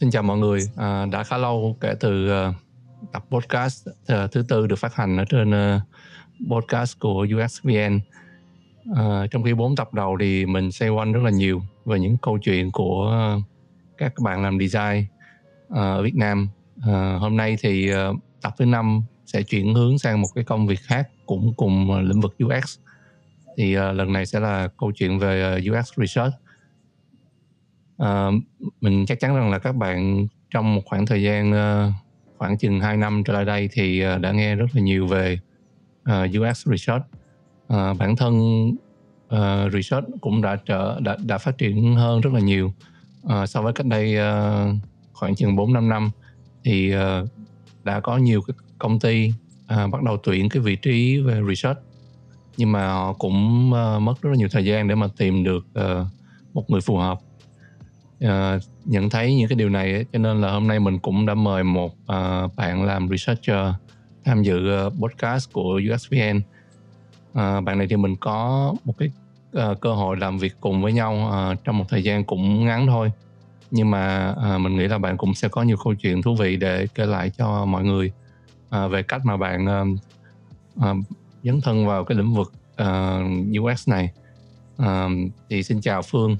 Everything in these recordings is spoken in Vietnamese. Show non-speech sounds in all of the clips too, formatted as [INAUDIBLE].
xin chào mọi người. À, đã khá lâu kể từ uh, tập podcast uh, thứ tư được phát hành ở trên uh, podcast của USVN Uh, trong khi bốn tập đầu thì mình xoay quanh rất là nhiều về những câu chuyện của uh, các bạn làm design uh, ở Việt Nam. Uh, hôm nay thì uh, tập thứ năm sẽ chuyển hướng sang một cái công việc khác cũng cùng uh, lĩnh vực UX. Thì uh, lần này sẽ là câu chuyện về uh, UX research uh, mình chắc chắn rằng là các bạn trong một khoảng thời gian uh, khoảng chừng 2 năm trở lại đây thì uh, đã nghe rất là nhiều về uh, UX research uh, bản thân uh, research cũng đã trở đã, đã phát triển hơn rất là nhiều. Uh, so với cách đây uh, khoảng chừng 4 5 năm thì uh, đã có nhiều cái công ty uh, bắt đầu tuyển cái vị trí về research nhưng mà họ cũng uh, mất rất là nhiều thời gian để mà tìm được uh, một người phù hợp uh, nhận thấy những cái điều này ấy, cho nên là hôm nay mình cũng đã mời một uh, bạn làm researcher tham dự uh, podcast của USVN uh, bạn này thì mình có một cái uh, cơ hội làm việc cùng với nhau uh, trong một thời gian cũng ngắn thôi. Nhưng mà uh, mình nghĩ là bạn cũng sẽ có nhiều câu chuyện thú vị để kể lại cho mọi người uh, về cách mà bạn uh, uh, dấn thân vào cái lĩnh vực uh, UX này. Uh, thì xin chào Phương.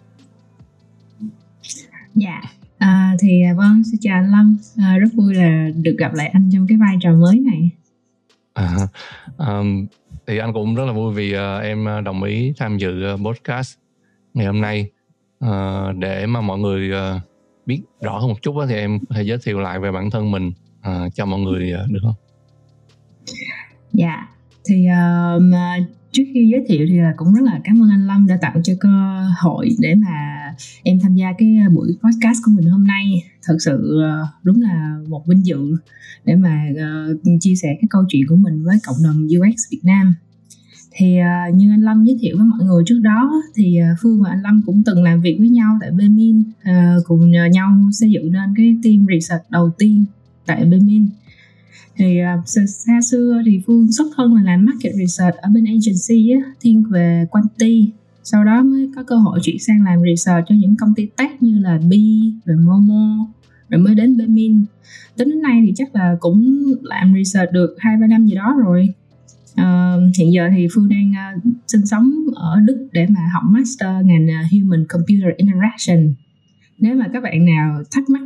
Dạ, à, thì à, vâng, xin chào anh Lâm, à, rất vui là được gặp lại anh trong cái vai trò mới này. À, um, thì anh cũng rất là vui vì uh, em đồng ý tham dự uh, podcast ngày hôm nay uh, để mà mọi người uh, biết rõ hơn một chút đó, thì em có thể giới thiệu lại về bản thân mình uh, cho mọi người uh, được không? Dạ, thì um, trước khi giới thiệu thì là cũng rất là cảm ơn anh Lâm đã tạo cho cơ hội để mà em tham gia cái ờ, buổi podcast của mình hôm nay. Thật sự đúng là một vinh dự để mà uh, chia sẻ cái câu chuyện của mình với cộng đồng UX Việt Nam. Thì uh, như anh Lâm giới thiệu với mọi người trước đó thì uh, Phương và anh Lâm cũng từng làm việc với nhau tại Bemin uh, cùng nhau xây dựng nên cái team research đầu tiên tại Bemin thì uh, xa xưa thì Phương xuất thân là làm market research ở bên agency á, thiên về quantity. Sau đó mới có cơ hội chuyển sang làm research cho những công ty tech như là Bi rồi Momo rồi mới đến Bemin tính đến nay thì chắc là cũng làm research được hai ba năm gì đó rồi. Uh, hiện giờ thì phương đang uh, sinh sống ở đức để mà học master ngành uh, human computer interaction. Nếu mà các bạn nào thắc mắc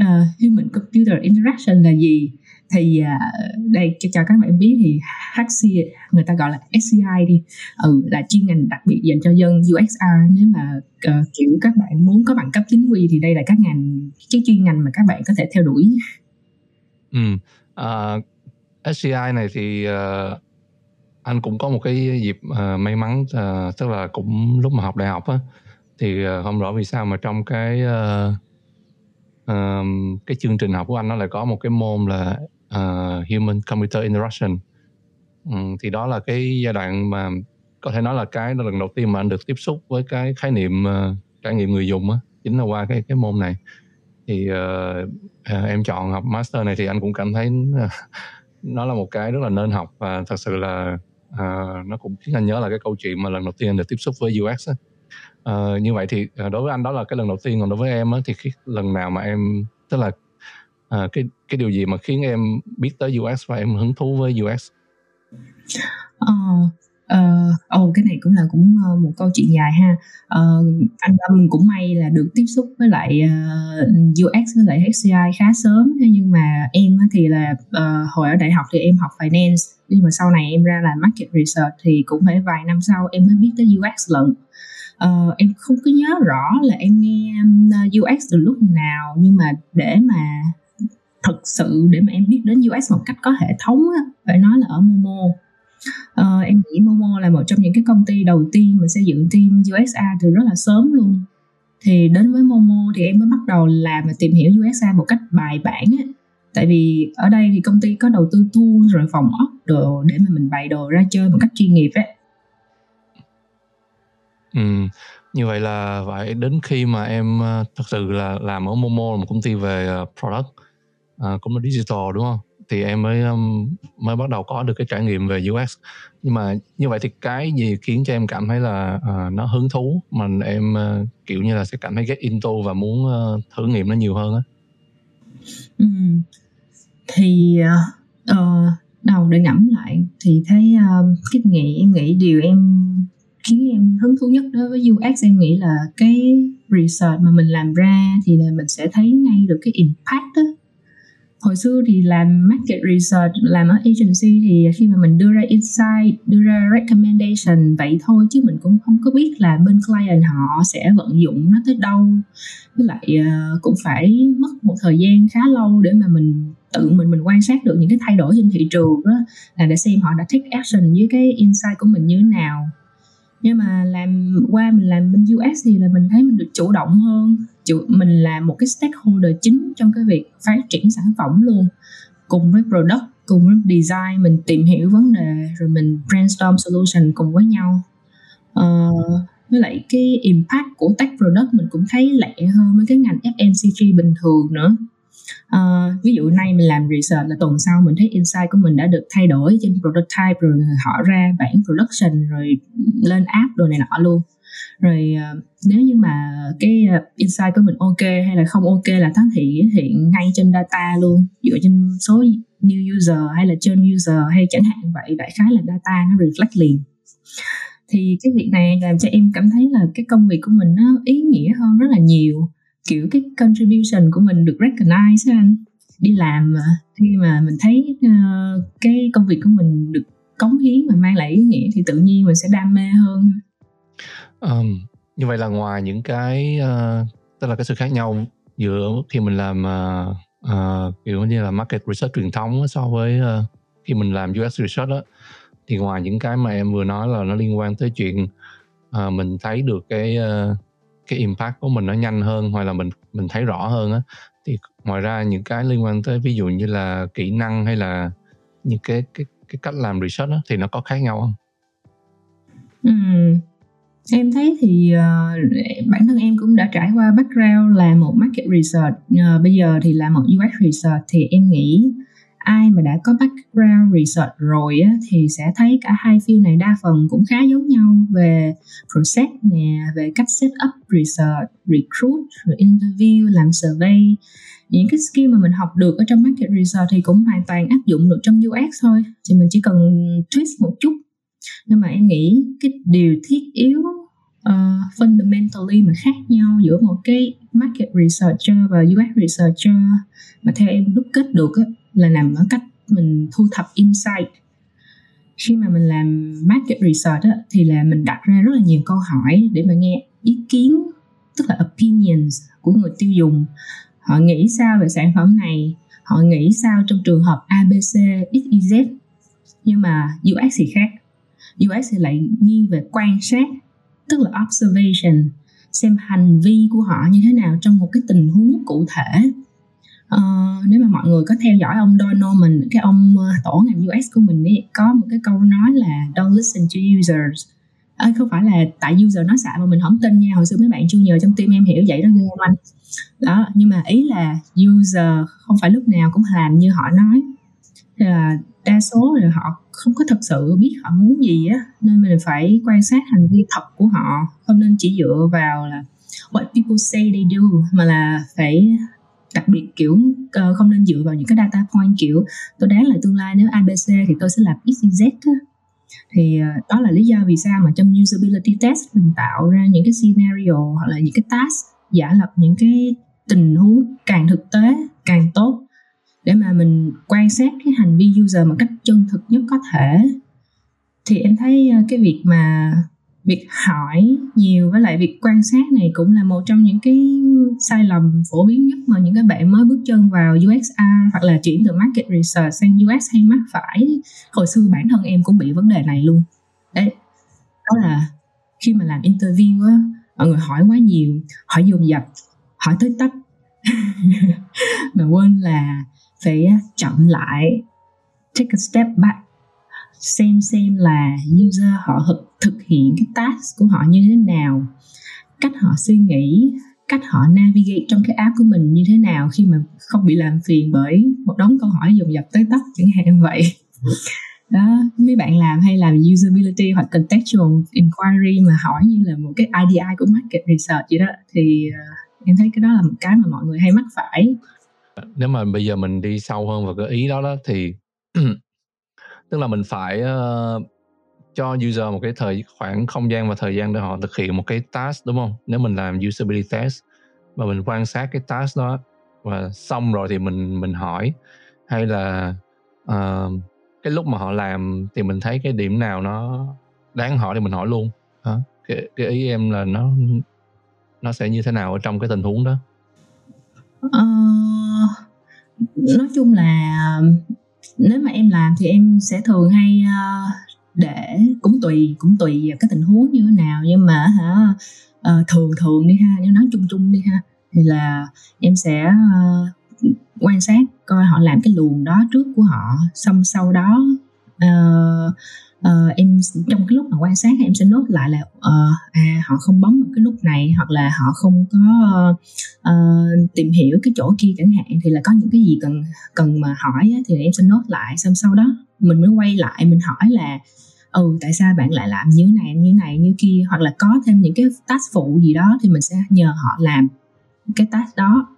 uh, human computer interaction là gì thì uh, đây cho, cho các bạn biết thì HCI người ta gọi là SCI đi. Ừ là chuyên ngành đặc biệt dành cho dân UXR nếu mà uh, kiểu các bạn muốn có bằng cấp chính quy thì đây là các ngành cái chuyên ngành mà các bạn có thể theo đuổi. Ừ à, uh, SCI này thì uh, anh cũng có một cái dịp uh, may mắn uh, tức là cũng lúc mà học đại học á thì uh, không rõ vì sao mà trong cái uh, um, cái chương trình học của anh nó lại có một cái môn là uh, human computer interaction um, ừ, thì đó là cái giai đoạn mà có thể nói là cái lần đầu tiên mà anh được tiếp xúc với cái khái niệm uh, trải nghiệm người dùng á chính là qua cái cái môn này thì uh, uh, em chọn học master này thì anh cũng cảm thấy uh, nó là một cái rất là nên học và thật sự là uh, nó cũng khiến anh nhớ là cái câu chuyện mà lần đầu tiên anh được tiếp xúc với UX á. Uh, như vậy thì uh, đối với anh đó là cái lần đầu tiên còn đối với em á thì khi lần nào mà em tức là à, cái cái điều gì mà khiến em biết tới UX và em hứng thú với UX? Ờ, uh, oh, cái này cũng là cũng uh, một câu chuyện dài ha. Uh, anh Lâm cũng may là được tiếp xúc với lại uh, UX với lại HCI khá sớm nhưng mà em thì là uh, hồi ở đại học thì em học finance nhưng mà sau này em ra làm market research thì cũng phải vài năm sau em mới biết tới UX lận. Uh, em không có nhớ rõ là em nghe UX từ lúc nào nhưng mà để mà thực sự để mà em biết đến US một cách có hệ thống á, phải nói là ở Momo. Uh, em nghĩ Momo là một trong những cái công ty đầu tiên mà xây dựng team USA từ rất là sớm luôn. Thì đến với Momo thì em mới bắt đầu làm và tìm hiểu USA một cách bài bản á. Tại vì ở đây thì công ty có đầu tư tool rồi phòng ốc đồ để mà mình bày đồ ra chơi một cách chuyên nghiệp ấy ừ như vậy là phải đến khi mà em ờ, thật sự là làm ở Momo một công ty về ờ, product à, cũng là digital đúng không thì em mới um, mới bắt đầu có được cái trải nghiệm về UX nhưng mà như vậy thì cái gì khiến cho em cảm thấy là uh, nó hứng thú mà em uh, kiểu như là sẽ cảm thấy get into và muốn uh, thử nghiệm nó nhiều hơn á ừ. thì uh, đầu để ngẫm lại thì thấy uh, cái nghĩ em nghĩ điều em khiến em hứng thú nhất đối với UX em nghĩ là cái research mà mình làm ra thì là mình sẽ thấy ngay được cái impact đó hồi xưa thì làm market research, làm ở agency thì khi mà mình đưa ra insight, đưa ra recommendation vậy thôi chứ mình cũng không có biết là bên client họ sẽ vận dụng nó tới đâu. Với lại ờ, cũng phải mất một thời gian khá lâu để mà mình tự mình mình quan sát được những cái thay đổi trên thị trường đó là để xem họ đã take action với cái insight của mình như thế nào. Nhưng mà làm, qua mình làm bên US thì là mình thấy mình được chủ động hơn chủ, mình là một cái stakeholder chính trong cái việc phát triển sản phẩm luôn. Cùng với product cùng với design mình tìm hiểu vấn đề rồi mình brainstorm solution cùng với nhau. Uh, với lại cái impact của tech product mình cũng thấy lẹ hơn với cái ngành FMCG bình thường nữa. Uh, ví dụ nay mình làm research là tuần sau mình thấy insight của mình đã được thay đổi trên prototype rồi họ ra bản production rồi lên app đồ này nọ luôn rồi ờ, nếu như mà cái ờ, insight của mình ok hay là không ok là nó hiện hiện ngay trên data luôn. Dựa trên số new user hay là trên user hay chẳng hạn vậy đại khái là data nó reflect liền. Thì cái việc này làm cho em cảm thấy là cái công việc của mình nó ý nghĩa hơn rất là nhiều. Kiểu cái contribution của mình được recognize anh. Đi làm mà khi mà mình thấy uh, cái công việc của mình được cống hiến và mang lại ý nghĩa thì tự nhiên mình sẽ đam mê hơn um, như vậy là ngoài những cái uh, tức là cái sự khác nhau giữa khi mình làm uh, uh, kiểu như là market research truyền thống so với uh, khi mình làm UX research đó thì ngoài những cái mà em vừa nói là nó liên quan tới chuyện uh, mình thấy được cái uh, cái impact của mình nó nhanh hơn hoặc là mình mình thấy rõ hơn á thì ngoài ra những cái liên quan tới ví dụ như là kỹ năng hay là những cái cái cái cách làm research đó, thì nó có khác nhau không? Ừ. Em thấy thì uh, bản thân em cũng đã trải qua background là một market research uh, bây giờ thì là một UX research thì em nghĩ ai mà đã có background research rồi á, thì sẽ thấy cả hai field này đa phần cũng khá giống nhau về process nè về cách set up research recruit rồi interview làm survey. Những cái skill mà mình học được ở trong market research thì cũng hoàn toàn áp dụng được trong UX thôi thì mình chỉ cần twist một chút nhưng mà em nghĩ cái điều thiết yếu uh, fundamentally mà khác nhau giữa một cái market researcher và UX researcher mà theo em đúc kết được á, là nằm ở cách mình thu thập insight. Khi mà mình làm market research á, thì là mình đặt ra rất là nhiều câu hỏi để mà nghe ý kiến tức là opinions của người tiêu dùng. Họ nghĩ sao về sản phẩm này? Họ nghĩ sao trong trường hợp abc xyz nhưng mà us thì khác us thì lại nghiêng về quan sát tức là observation xem hành vi của họ như thế nào trong một cái tình huống cụ thể. Uh, nếu mà mọi người có theo dõi ông Don Norman cái ông uh, tổ ngành US của mình ấy có một cái câu nói là don't listen to users. À, không phải là tại user nói xạo mà mình không tin nha hồi xưa mấy bạn junior trong team em hiểu vậy đó nghe anh đó nhưng mà ý là user không phải lúc nào cũng làm như họ nói là đa số là họ không có thật sự biết họ muốn gì á nên mình phải quan sát hành vi thật của họ. Không nên chỉ dựa vào là what people say they do mà là phải đặc biệt kiểu uh, không nên dựa vào những cái data point kiểu tôi đoán là tương lai nếu abc thì tôi sẽ làm xyz á. Thì uh, đó là lý do vì sao mà trong usability test mình tạo ra những cái scenario hoặc là những cái task giả lập những cái tình huống càng thực tế càng tốt để mà mình quan sát cái hành vi user một cách chân thực nhất có thể. Thì em thấy ờ, cái việc mà việc hỏi nhiều với lại việc quan sát này cũng là một trong những cái sai lầm phổ biến nhất mà những cái bạn mới bước chân vào UXR hoặc là chuyển từ market research sang UX hay mắc phải. Hồi xưa bản thân em cũng bị vấn đề này luôn. Đấy, đó là khi mà làm interview á, mọi người hỏi quá nhiều, hỏi dồn dập, hỏi tới tấp. [LAUGHS] Mà quên là phải chậm lại. Take a step back. Xem xem là user họ thực, hiện cái task của họ như thế nào. Cách họ suy nghĩ cách họ navigate trong cái app của mình như thế nào khi mà không bị làm phiền bởi một đống câu hỏi dồn dập tới tóc chẳng hạn vậy. [LAUGHS] Đó mấy bạn làm hay làm usability hoặc contextual inquiry mà hỏi như là một cái IDI của market research vậy đó thì uh, em thấy cái đó là một cái mà mọi người hay mắc phải nếu mà bây giờ mình đi sâu hơn vào cái ý đó đó thì [CLEARS THROAT] tức là mình phải uh, cho user một cái thời khoảng không gian và thời gian để họ thực hiện một cái task đúng không? Nếu mình làm usability test và mình quan sát cái task đó và xong rồi thì mình mình hỏi hay là uh, cái lúc mà họ làm thì mình thấy cái điểm nào nó đáng hỏi thì mình hỏi luôn. Hả? Cái, cái ý em là nó nó sẽ như thế nào ở trong cái tình huống đó? Uh, nói chung là nếu mà em làm thì em sẽ thường hay uh, để cũng tùy cũng tùy vào cái tình huống như thế nào. Nhưng mà hả uh, thường thường đi ha nếu nói chung chung đi ha thì là em sẽ uh, quan sát coi họ làm cái luồng đó trước của họ xong sau đó uh, uh, em trong cái lúc mà quan sát em sẽ nốt lại là uh, à họ không bấm vào cái lúc này hoặc là họ không có uh, tìm hiểu cái chỗ kia chẳng hạn thì là có những cái gì cần cần mà hỏi á, thì em sẽ nốt lại xong sau đó mình mới quay lại mình hỏi là ừ tại sao bạn lại làm như này như này như kia? Hoặc là có thêm những cái task phụ gì đó thì mình sẽ nhờ họ làm cái task đó.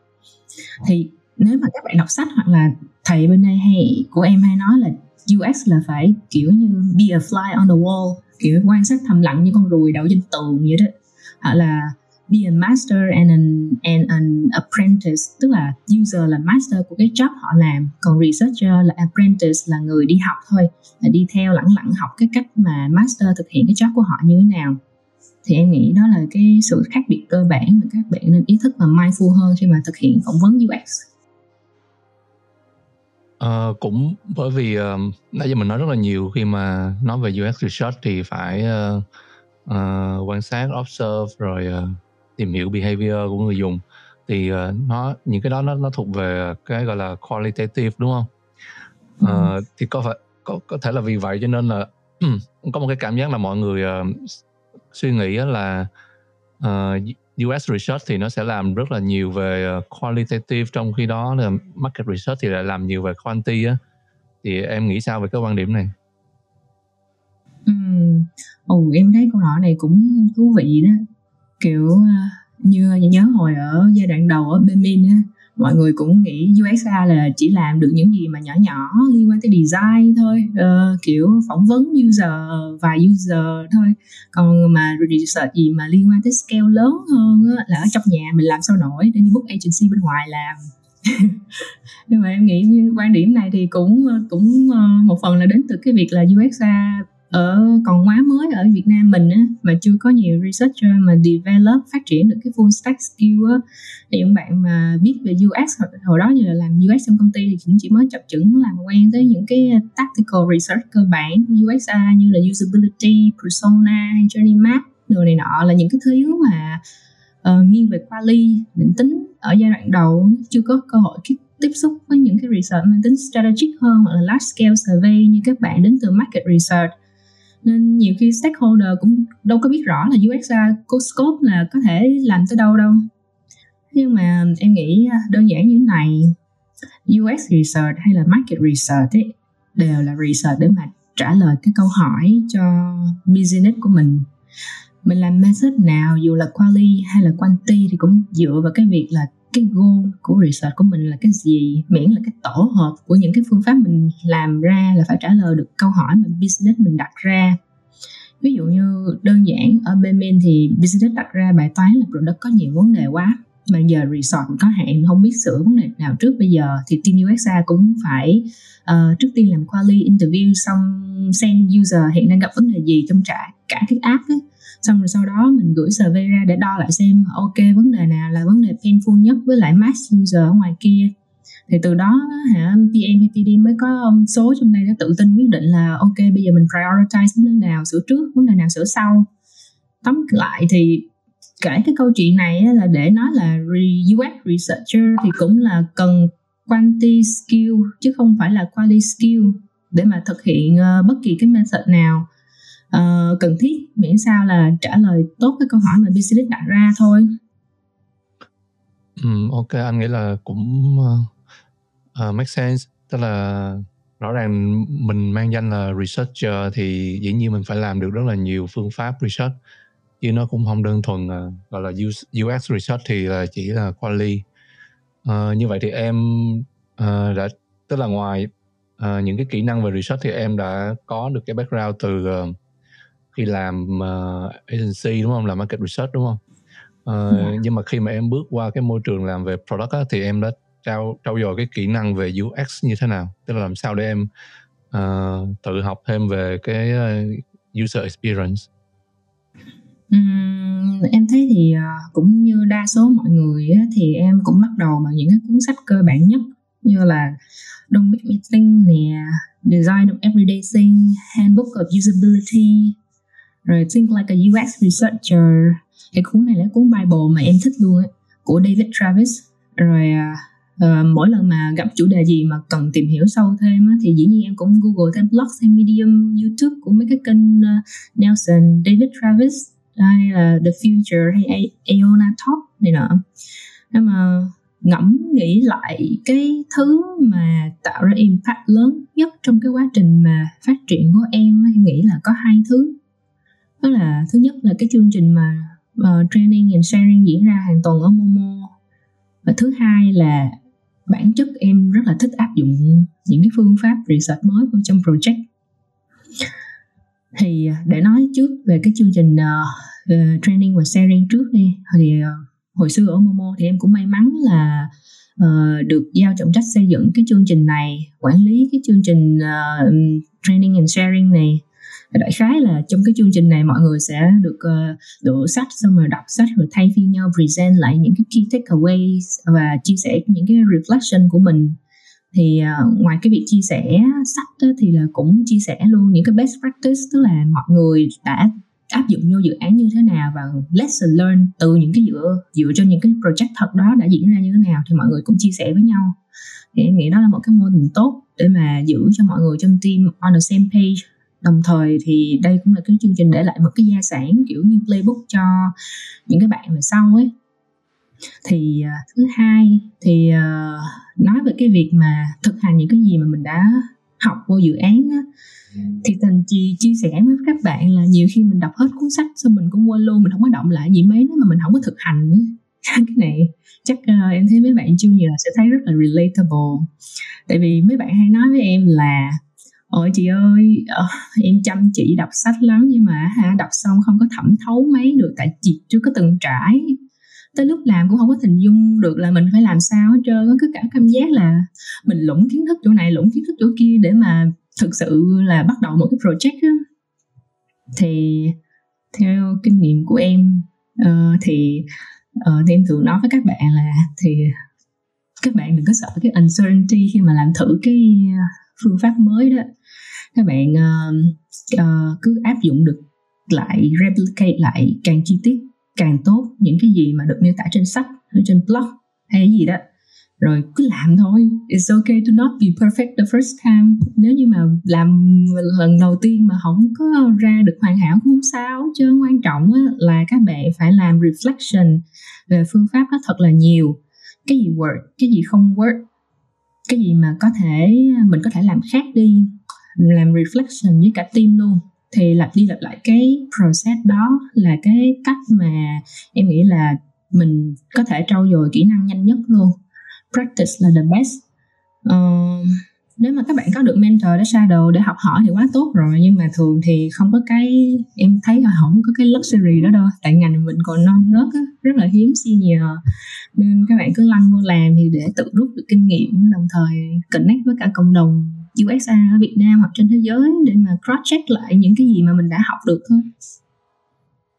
Thì nếu mà các bạn đọc sách hoặc là thầy bên đây hay của em hay nói là UX là phải kiểu như be a fly on the wall kiểu quan sát thầm lặng như con ruồi đậu trên tường vậy đó. Hoặc là be a master and an, and an apprentice tức là user là master của cái job họ làm. Còn researcher là apprentice là người đi học thôi là đi theo lẳng lặng học cái cách mà master thực hiện cái job của họ như thế nào. Thì em nghĩ đó là cái sự khác biệt cơ bản mà các bạn nên ý thức và mindful hơn khi mà thực hiện phỏng vấn UX Uh, cũng bởi vì uh, nãy giờ mình nói rất là nhiều khi mà nói về UX research thì phải uh, uh, quan sát, observe rồi uh, tìm hiểu behavior của người dùng thì uh, nó những cái đó nó nó thuộc về cái gọi là qualitative đúng không? Uh, ừ. Thì có phải có có thể là vì vậy cho nên là [CLEARS THROAT] có một cái cảm giác là mọi người uh, suy nghĩ là uh, US research thì nó sẽ làm rất là nhiều về ờ, qualitative trong khi đó là market research thì lại làm nhiều về quantity á thì em nghĩ sao về cái quan điểm này? Ừ, em thấy câu hỏi này cũng thú vị đó kiểu ờ, như nhớ hồi ở giai đoạn đầu ở Bemin á mọi người cũng nghĩ UXA là chỉ làm được những gì mà nhỏ nhỏ liên quan tới design thôi. Uh, kiểu phỏng vấn user và user thôi. Còn mà research gì mà liên quan tới scale lớn hơn á, là ở trong nhà mình làm sao nổi để đi book agency bên ngoài làm. [LAUGHS] Nhưng mà em nghĩ quan điểm này thì cũng ờ, cũng ờ, một phần là đến từ cái việc là UXA ở còn quá mới ở Việt Nam mình á mà chưa có nhiều researcher ờ, mà develop phát triển được cái full stack skill á. Thì những bạn mà biết về UX hồi đó giờ làm UX trong công ty thì cũng chỉ mới chập chững làm quen tới những cái ờ, tactical research cơ bản của UXA như là usability, persona, journey map đồ này nọ. Là những cái thứ mà uh, nghiêng về quali định tính ở giai đoạn đầu chưa có cơ hội tiếp xúc với những cái research mang tính strategic hơn hoặc là large scale survey như các bạn đến từ market research nên nhiều khi stakeholder cũng đâu có biết rõ là UXA có scope là có thể làm tới đâu đâu. Nhưng mà em nghĩ à, đơn giản như thế này UX research hay là market research ấy, đều là research để mà trả lời cái câu hỏi cho business của mình. Mình làm method nào dù là quality hay là quantity thì cũng dựa vào cái việc là cái goal của research của mình là cái gì? Miễn là cái tổ hợp của những cái phương pháp mình làm ra là phải trả lời được câu hỏi mà business mình đặt ra. Ví dụ như đơn giản ở bên mình thì business đặt ra bài toán là product có nhiều vấn đề quá mà giờ resort có hạn không biết sửa vấn đề nào trước bây giờ thì team UXA cũng phải uh, trước tiên làm quality interview xong xem user hiện đang gặp vấn đề gì trong cả cả cái app ấy xong rồi sau đó mình gửi survey ra để đo lại xem, ok, vấn đề nào là vấn đề painful nhất với lại mass user ở ngoài kia. Thì từ đó hả, PM hay PD mới có um, số trong đây đã tự tin quyết định là, ok, bây giờ mình prioritize vấn đề nào sửa trước, vấn đề nào sửa sau. Tóm lại thì kể cái câu chuyện này là để nói là UX researcher thì cũng là cần quantity skill, chứ không phải là quality skill để mà thực hiện ờ, bất kỳ cái method nào uh, cần thiết miễn sao là trả lời tốt cái câu hỏi mà business đặt ra thôi. Ừ, ok anh nghĩ là cũng uh, make sense. Tức là rõ ràng mình mang danh là researcher thì dĩ nhiên mình phải làm được rất là nhiều phương pháp research. Chứ nó cũng không đơn thuần uh, gọi là UX research thì là chỉ là quality uh, như vậy thì em uh, đã tức là ngoài uh, những cái kỹ năng về research thì em đã có được cái background từ uh, khi làm uh, agency đúng không? Làm market research đúng không? Uh, yeah. nhưng mà khi mà em bước qua cái môi trường làm về product á, thì em đã trao trau dồi cái kỹ năng về UX như thế nào? Tức là làm sao để em uh, tự học thêm về cái user experience? Uhm, em thấy thì uh, cũng như đa số mọi người á, thì em cũng bắt đầu bằng những cái cuốn sách cơ bản nhất như là Don't Big Meeting nè Design of Everyday Thing Handbook of Usability rồi Think Like a UX Researcher. Cái cuốn này là cuốn Bible mà em thích luôn á của David Travis. Rồi uh, mỗi lần mà gặp chủ đề gì mà cần tìm hiểu sâu thêm á, thì dĩ nhiên em cũng google thêm blog thêm medium youtube của mấy cái kênh uh, Nelson David Travis à, hay là The Future hay Aona Talk này nọ. Nhưng mà ngẫm nghĩ lại cái thứ mà tạo ra impact lớn nhất trong cái quá trình mà phát triển của em em nghĩ là có hai thứ đó là thứ nhất là cái chương trình mà uh, training and sharing diễn ra hàng tuần ở Momo. Và thứ hai là bản chất em rất là thích áp dụng những cái phương pháp research mới vào trong project. Thì ờ, để nói trước về cái chương trình uh, training và sharing trước đi. Thì uh, hồi xưa ở Momo thì em cũng may mắn là uh, được giao trọng trách xây dựng cái chương trình này quản lý cái chương trình uh, training and sharing này đại khái là trong cái chương trình này mọi người sẽ được uh, đổ sách xong rồi đọc sách rồi thay phiên nhau present lại những cái key takeaways và chia sẻ những cái reflection của mình. Thì uh, ngoài cái việc chia sẻ sách đó, thì là cũng chia sẻ luôn những cái best practice tức là mọi người đã áp dụng vô dự án như thế nào và lesson learn từ những cái dựa dựa trên những cái project thật đó đã diễn ra như thế nào thì mọi người cũng chia sẻ với nhau. Thì em nghĩ đó là một cái mô hình tốt để mà giữ cho mọi người trong team on the same page đồng thời thì đây cũng là cái chương trình để lại một cái gia sản kiểu như playbook cho những cái bạn về sau ấy. Thì uh, thứ hai thì uh, nói về cái việc mà thực hành những cái gì mà mình đã học vô dự án á, thì tình chị chia sẻ với các bạn là nhiều khi mình đọc hết cuốn sách xong mình cũng quên luôn mình không có động lại gì mấy nếu mà mình không có thực hành [LAUGHS] cái này chắc uh, em thấy mấy bạn chưa giờ sẽ thấy rất là relatable. Tại vì mấy bạn hay nói với em là ôi chị ơi ờ, em chăm chỉ đọc sách lắm nhưng mà ha đọc xong không có thẩm thấu mấy được tại chị chưa có từng trải. Tới lúc làm cũng không có hình dung được là mình phải làm sao hết trơn cứ cả cảm giác là mình lũng kiến thức chỗ này lũng kiến thức chỗ kia để mà thực sự là bắt đầu một cái project á. Thì theo kinh nghiệm của em uh, thì uh, thì em thường nói với các bạn là thì các bạn đừng có sợ cái uncertainty khi mà làm thử cái phương pháp mới đó. Các bạn uh, uh, cứ áp dụng được lại replicate lại càng chi tiết càng tốt những cái gì mà được miêu tả trên sách hay trên blog hay cái gì đó. Rồi cứ làm thôi. It's okay to not be perfect the first time. Nếu như mà làm lần đầu tiên mà không có ra được hoàn hảo cũng không sao chứ quan trọng là các bạn phải làm reflection về phương pháp đó thật là nhiều. Cái gì work cái gì không work cái gì mà có thể mình có thể làm khác đi làm reflection với cả team luôn. Thì lặp đi lặp lại cái process đó là cái cách mà em nghĩ là mình có thể trau dồi kỹ năng nhanh nhất luôn. Practice là the best. Uh, nếu mà các bạn có được mentor để shadow để học hỏi thì quá tốt rồi nhưng mà thường thì không có cái em thấy là không có cái luxury đó đâu tại ngành mình còn non nớt á, rất là hiếm senior nên các bạn cứ lăn vô làm thì để tự rút được kinh nghiệm đồng thời connect với cả cộng đồng USA ở Việt Nam hoặc trên thế giới để mà cross check lại những cái gì mà mình đã học được thôi.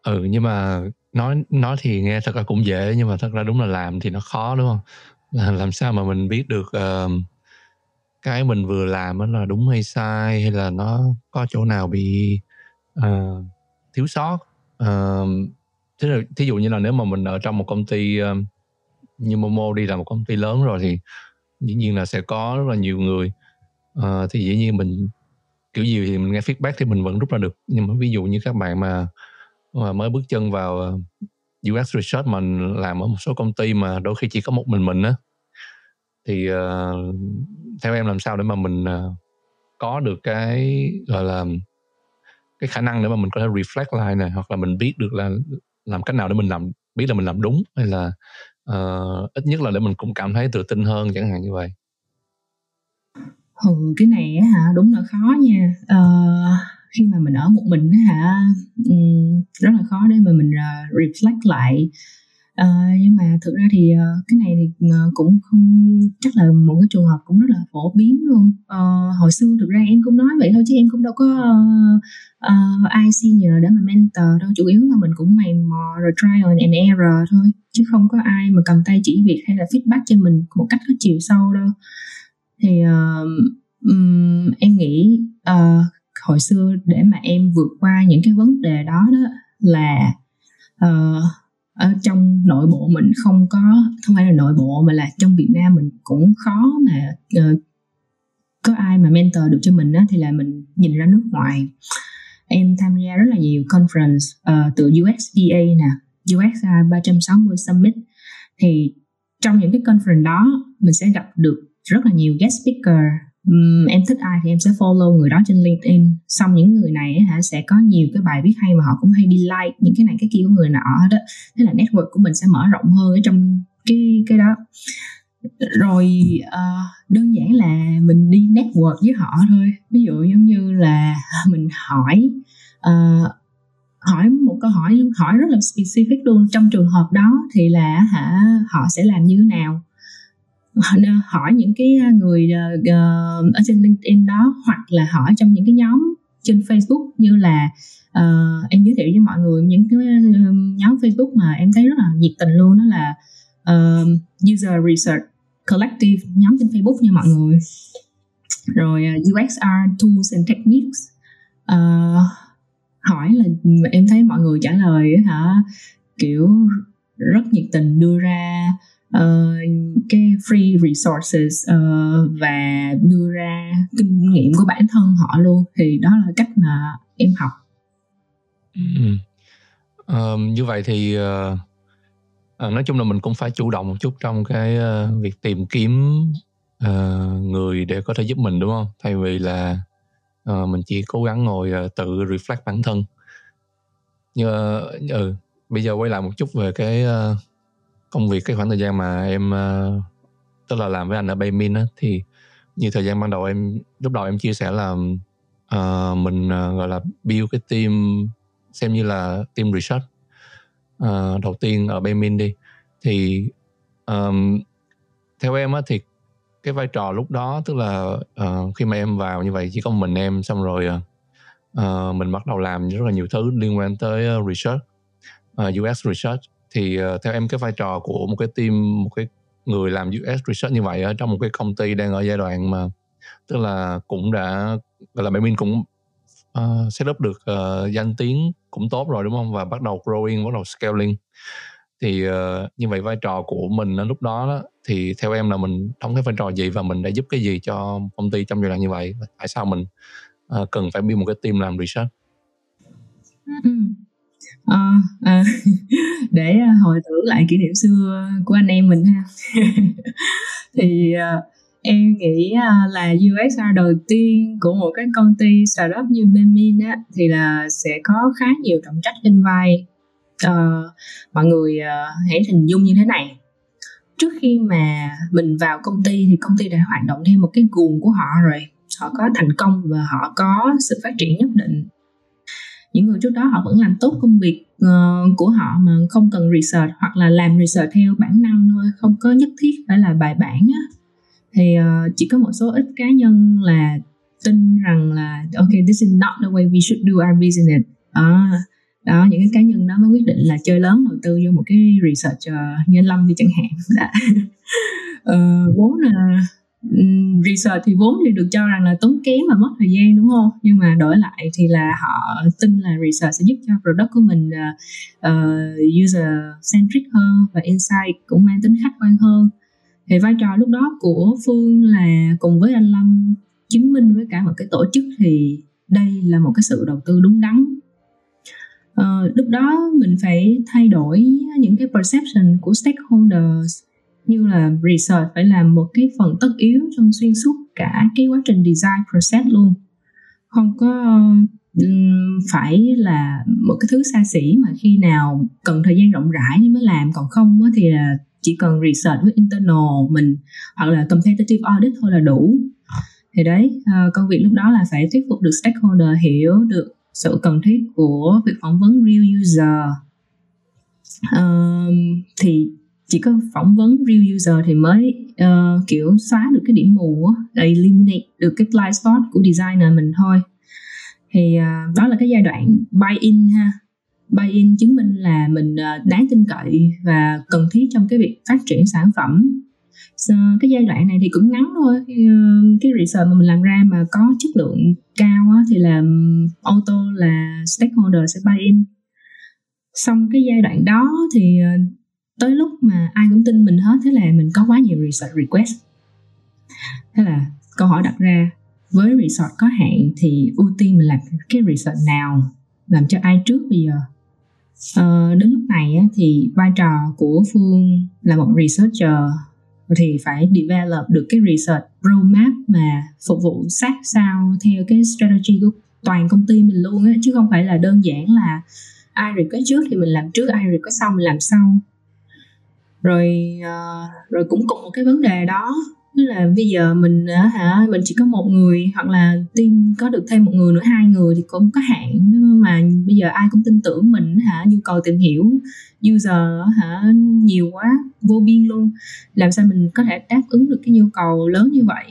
Ừ nhưng mà nói nói thì nghe thật là cũng dễ nhưng mà thật ra đúng là làm thì nó khó đúng không? Là làm sao mà mình biết được uh, cái mình vừa làm đó là đúng hay sai hay là nó có chỗ nào bị uh, thiếu sót? Uh, thế là thí dụ như là nếu mà mình ở trong một công ty uh, như Momo đi là một công ty lớn rồi thì dĩ nhiên là sẽ có rất là nhiều người. Uh, thì dĩ nhiên mình kiểu gì thì mình nghe feedback thì mình vẫn rút ra được. Nhưng mà ví dụ như các bạn mà, mà mới bước chân vào UX research mình làm ở một số công ty mà đôi khi chỉ có một mình mình á thì uh, theo em làm sao để mà mình uh, có được cái gọi là cái khả năng để mà mình có thể reflect lại này hoặc là mình biết được là làm cách nào để mình làm biết là mình làm đúng hay là uh, ít nhất là để mình cũng cảm thấy tự tin hơn chẳng hạn như vậy. Ừ cái này hả đúng là khó nha. Uh, khi mà mình ở một mình hả um, rất là khó để mà mình uh, reflect lại à, nhưng mà thực ra thì ờ, cái này thì ờ, cũng không chắc là một cái trường hợp cũng rất là phổ biến luôn. À, hồi xưa thực ra em cũng nói vậy thôi chứ em cũng đâu có uh, uh, ai senior để mà mentor đâu. Chủ yếu là mình cũng mày mò rồi trial and error thôi chứ không có ai mà cầm tay chỉ việc hay là feedback cho mình một cách có chiều sâu đâu. Thì uh, um, em nghĩ uh, hồi xưa để mà em vượt qua những cái vấn đề đó đó là uh, ở trong nội bộ mình không có không phải là nội bộ mà là trong Việt Nam mình cũng khó mà uh, có ai mà mentor được cho mình á thì là mình nhìn ra nước ngoài. Em tham gia rất là nhiều conference uh, từ USDA nè UX 360 Summit. Thì trong những cái conference đó mình sẽ gặp được rất là nhiều guest speaker um, em thích ai thì em sẽ follow người đó trên LinkedIn. Xong những người này hả sẽ có nhiều cái bài viết hay mà họ cũng hay đi like những cái này cái kia của người nọ đó. Thế là network của mình sẽ mở rộng hơn ở trong cái cái đó. Rồi uh, đơn giản là mình đi network với họ thôi. Ví dụ giống như là [LAUGHS] mình hỏi uh, hỏi một câu hỏi hỏi rất là specific luôn. Trong trường hợp đó thì là hả họ sẽ làm như thế nào? Hỏi những cái à, người uh, ở trên LinkedIn đó hoặc là hỏi trong những cái nhóm trên Facebook như là uh, em giới thiệu với mọi người những cái à, nhóm Facebook mà em thấy rất là nhiệt tình luôn đó là uh, user research collective nhóm trên Facebook nha mọi người. Rồi uh, UXR tools and techniques uh, hỏi là em thấy mọi người trả lời hả? Kiểu rất nhiệt tình đưa ra uh, cái free resources uh, và đưa ra kinh nghiệm của bản thân họ luôn. Thì đó là cách mà em học. Ừ. um, như vậy thì uh, uh, nói chung là mình cũng phải chủ động một chút trong cái uh, việc tìm kiếm uh, người để có thể giúp mình đúng không? Thay vì là uh, mình chỉ cố gắng ngồi uh, tự reflect bản thân. Như uh, ừ, bây giờ quay lại một chút về cái uh, công việc cái khoảng thời gian mà em uh, tức là làm với anh ở Baymin á thì như thời gian ban đầu em lúc đầu em chia sẻ là uh, mình uh, gọi là build cái team xem như là team research uh, đầu tiên ở Baymin đi. Thì um, theo em á thì cái vai trò lúc đó tức là uh, khi mà em vào như vậy chỉ có mình em xong rồi uh, mình bắt đầu làm rất là nhiều thứ liên quan tới uh, research uh, US research thì uh, theo em cái vai trò của một cái team một cái người làm US research như vậy ở trong một cái công ty đang ở giai đoạn mà tức là cũng đã gọi là Bamin cũng uh, set up được uh, danh tiếng cũng tốt rồi đúng không? Và bắt đầu growing bắt đầu scaling. Thì uh, như vậy vai trò của mình lúc đó, đó thì theo em là mình đóng cái vai trò gì và mình đã giúp cái gì cho công ty trong giai đoạn như vậy? Tại sao mình uh, cần phải build một cái team làm research? Ừ à, à, để à, hồi tưởng lại kỷ niệm xưa của anh em mình ha. [LAUGHS] Thì à, em nghĩ uh, là UXR đầu tiên của một cái công ty startup như Bemin á thì là sẽ có khá nhiều trọng trách trên vai. À, mọi người à, hãy hình dung như thế này. Trước khi mà mình vào công ty thì công ty đã hoạt động theo một cái guồng của họ rồi. Họ có thành công và họ có sự phát triển nhất định những người trước đó họ vẫn làm tốt công việc uh, của họ mà không cần research hoặc là làm research theo bản năng thôi không có nhất thiết phải là bài bản á. Thì uh, chỉ có một số ít cá nhân là tin rằng là ok this is not the way we should do our business. À, đó những cái cá nhân đó mới quyết định là chơi lớn đầu tư vô một cái research uh, như anh Lâm đi chẳng hạn. [LAUGHS] Uh, vốn là research thì vốn thì được cho rằng là tốn kém và mất thời gian đúng không? Nhưng mà đổi lại thì là họ tin là research sẽ giúp cho product của mình ờ, ờ, uh, uh, user centric hơn và insight cũng mang tính khách quan hơn. Thì vai trò lúc đó của phương là cùng với anh lâm chứng minh với cả một cái tổ chức thì đây là một cái sự đầu tư đúng đắn. Uh, lúc đó mình phải thay đổi những cái perception của stakeholders như là research phải làm một cái phần tất yếu trong xuyên suốt cả cái quá trình design process luôn. Không có phải là một cái thứ xa xỉ mà khi nào cần thời gian rộng rãi mới làm còn không thì là chỉ cần research với internal mình hoặc là competitive audit thôi là đủ. Thì đấy ờ, công việc lúc đó là phải thuyết phục được stakeholder hiểu được sự cần thiết của việc phỏng vấn real user. Um, thì chỉ có phỏng vấn real user thì mới uh, kiểu xóa được cái điểm mù eliminate được cái blind spot của designer mình thôi. Thì uh, đó là cái giai đoạn buy in ha. Buy in chứng minh là mình uh, đáng tin cậy và cần thiết trong cái việc phát triển sản phẩm. So, cái giai đoạn này thì cũng ngắn thôi uh, cái research mà mình làm ra mà có chất lượng cao á, thì là auto là stakeholder sẽ buy in xong cái giai đoạn đó thì uh, tới lúc mà ai cũng tin mình hết thế là mình có quá nhiều research request. Thế là câu hỏi đặt ra với research có hạn thì ưu tiên mình làm cái research nào? Làm cho ai trước bây giờ? Uh, đến lúc này á, thì vai trò của phương là một researcher thì phải develop được cái research roadmap mà phục vụ sát sao theo cái strategy của toàn công ty mình luôn á chứ không phải là đơn giản là ai request trước thì mình làm trước ai request sau mình làm sau rồi uh, rồi cũng cùng một cái vấn đề đó tức là bây giờ mình ờ, hả mình chỉ có một người hoặc là tin có được thêm một người nữa hai người thì cũng có hạn mà bây giờ ai cũng tin tưởng mình hả nhu cầu tìm hiểu user hả nhiều quá vô biên luôn. Làm sao mình có thể đáp ứng được cái nhu cầu lớn như vậy?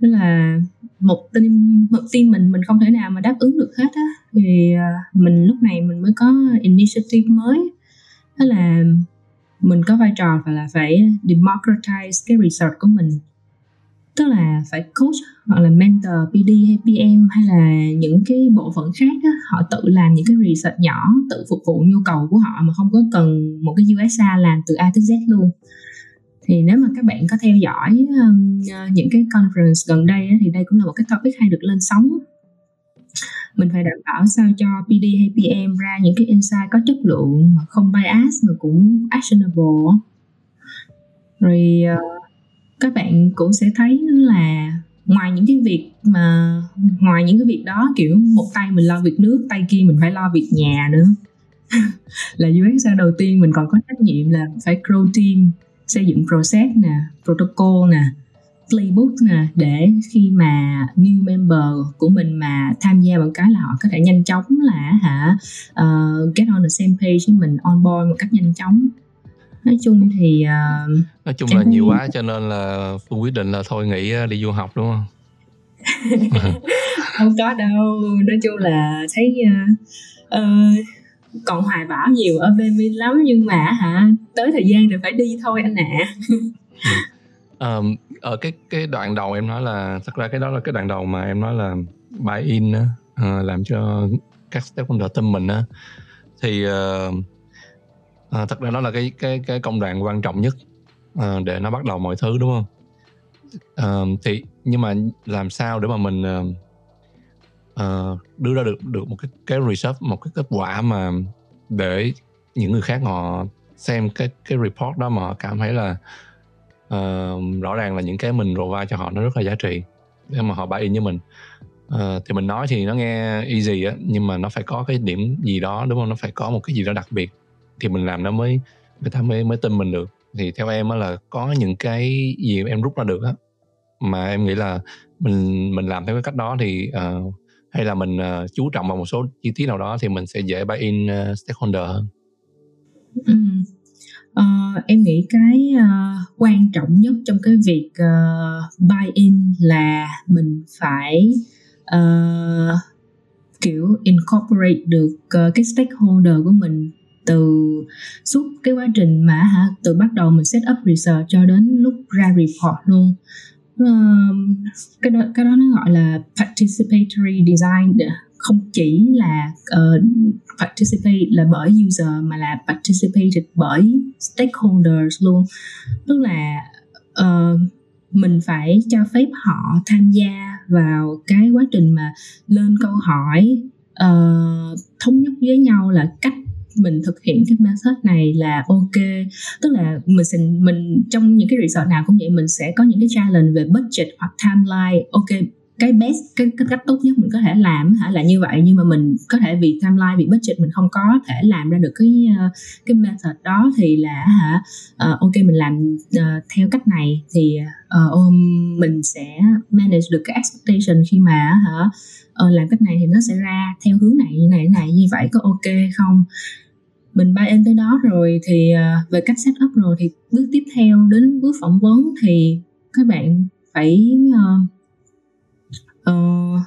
Tức là một team một team mình mình không thể nào mà đáp ứng được hết á. Thì ờ, mình lúc này mình mới có initiative mới. Đó là mình có vai trò phải là phải democratize cái research của mình. Tức là phải coach hoặc là mentor PD hay PM hay là những cái bộ phận khác đó, họ tự làm những cái research nhỏ tự phục vụ nhu cầu của họ mà không có cần một cái USA làm từ A tới Z luôn. Thì nếu mà các bạn có theo dõi um, những cái conference gần đây á, thì đây cũng là một cái topic hay được lên sóng mình phải đảm bảo sao cho PD hay PM ra những cái insight có chất lượng mà không bias mà cũng actionable rồi ờ, các bạn cũng sẽ thấy là ngoài những cái việc mà, ngoài những cái việc đó, kiểu, một tay mình lo việc nước, tay kia mình phải lo việc nhà nữa. [LAUGHS] Là UX đầu tiên mình còn có trách nhiệm là phải grow team, xây dựng process nè, protocol nè playbook nè để khi mà new member của mình mà tham gia một cái là họ có thể nhanh chóng là hả uh, get on the same page với mình on board một cách nhanh chóng. Nói chung thì uh, nói chung là nhiều quá cho nên là phương quyết định là thôi nghỉ đi du học đúng không? [LAUGHS] Không có đâu. Nói chung là thấy uh, uh, còn hoài bão nhiều ở bên mình lắm nhưng mà hả tới thời gian thì phải đi thôi anh ạ. À. um, ở cái cái đoạn đầu em nói là thật ra cái đó là cái đoạn đầu mà em nói là buy in á uh, làm cho các stakeholder tâm mình á. Thì uh, uh, thật ra đó là cái cái cái công đoạn quan trọng nhất uh, để nó bắt đầu mọi thứ đúng không? Uh, thì nhưng mà làm sao để mà mình uh, uh, đưa ra được được một cái cái research một cái kết quả mà để những người khác họ xem cái cái report đó mà họ cảm thấy là uh, rõ ràng là những cái mình provide cho họ nó rất là giá trị để mà họ buy in với mình. Uh, thì mình nói thì nó nghe easy á nhưng mà nó phải có cái điểm gì đó đúng không? Nó phải có một cái gì đó đặc biệt thì mình làm nó mới người ta mới mới tin mình được. Thì theo em á là có những cái gì em rút ra được á mà em nghĩ là mình mình làm theo cái cách đó thì uh, hay là mình uh, chú trọng vào một số chi tiết nào đó thì mình sẽ dễ buy in uh, stakeholder hơn. Ừ uh, em nghĩ cái uh, quan trọng nhất trong cái việc uh, buy in là mình phải uh, kiểu incorporate được uh, cái stakeholder của mình từ suốt cái quá trình mà hả từ bắt đầu mình set up research cho đến lúc ra report luôn. Uh, cái đó cái đó nó gọi là participatory design không chỉ là uh, participate là bởi user mà là participated bởi stakeholders luôn. Tức là uh, mình phải cho phép họ tham gia vào cái quá trình mà lên câu hỏi uh, thống nhất với nhau là cách mình thực hiện cái method này là ok. Tức là mình sẽ mình trong những cái resort nào cũng vậy mình sẽ có những cái challenge về budget hoặc timeline ok cái best cái, cái cách tốt nhất mình có thể làm hả là như vậy. Nhưng mà mình có thể vì timeline vì budget mình không có thể làm ra được cái ờ, cái method đó thì là hả uh, ok mình làm uh, theo cách này thì uh, um, mình sẽ manage được cái expectation khi mà hả uh, làm cách này thì nó sẽ ra theo hướng này như này này như vậy có ok không? Mình buy in tới đó rồi thì uh, về cách set up rồi thì bước tiếp theo đến bước phỏng vấn thì các bạn phải uh, uh,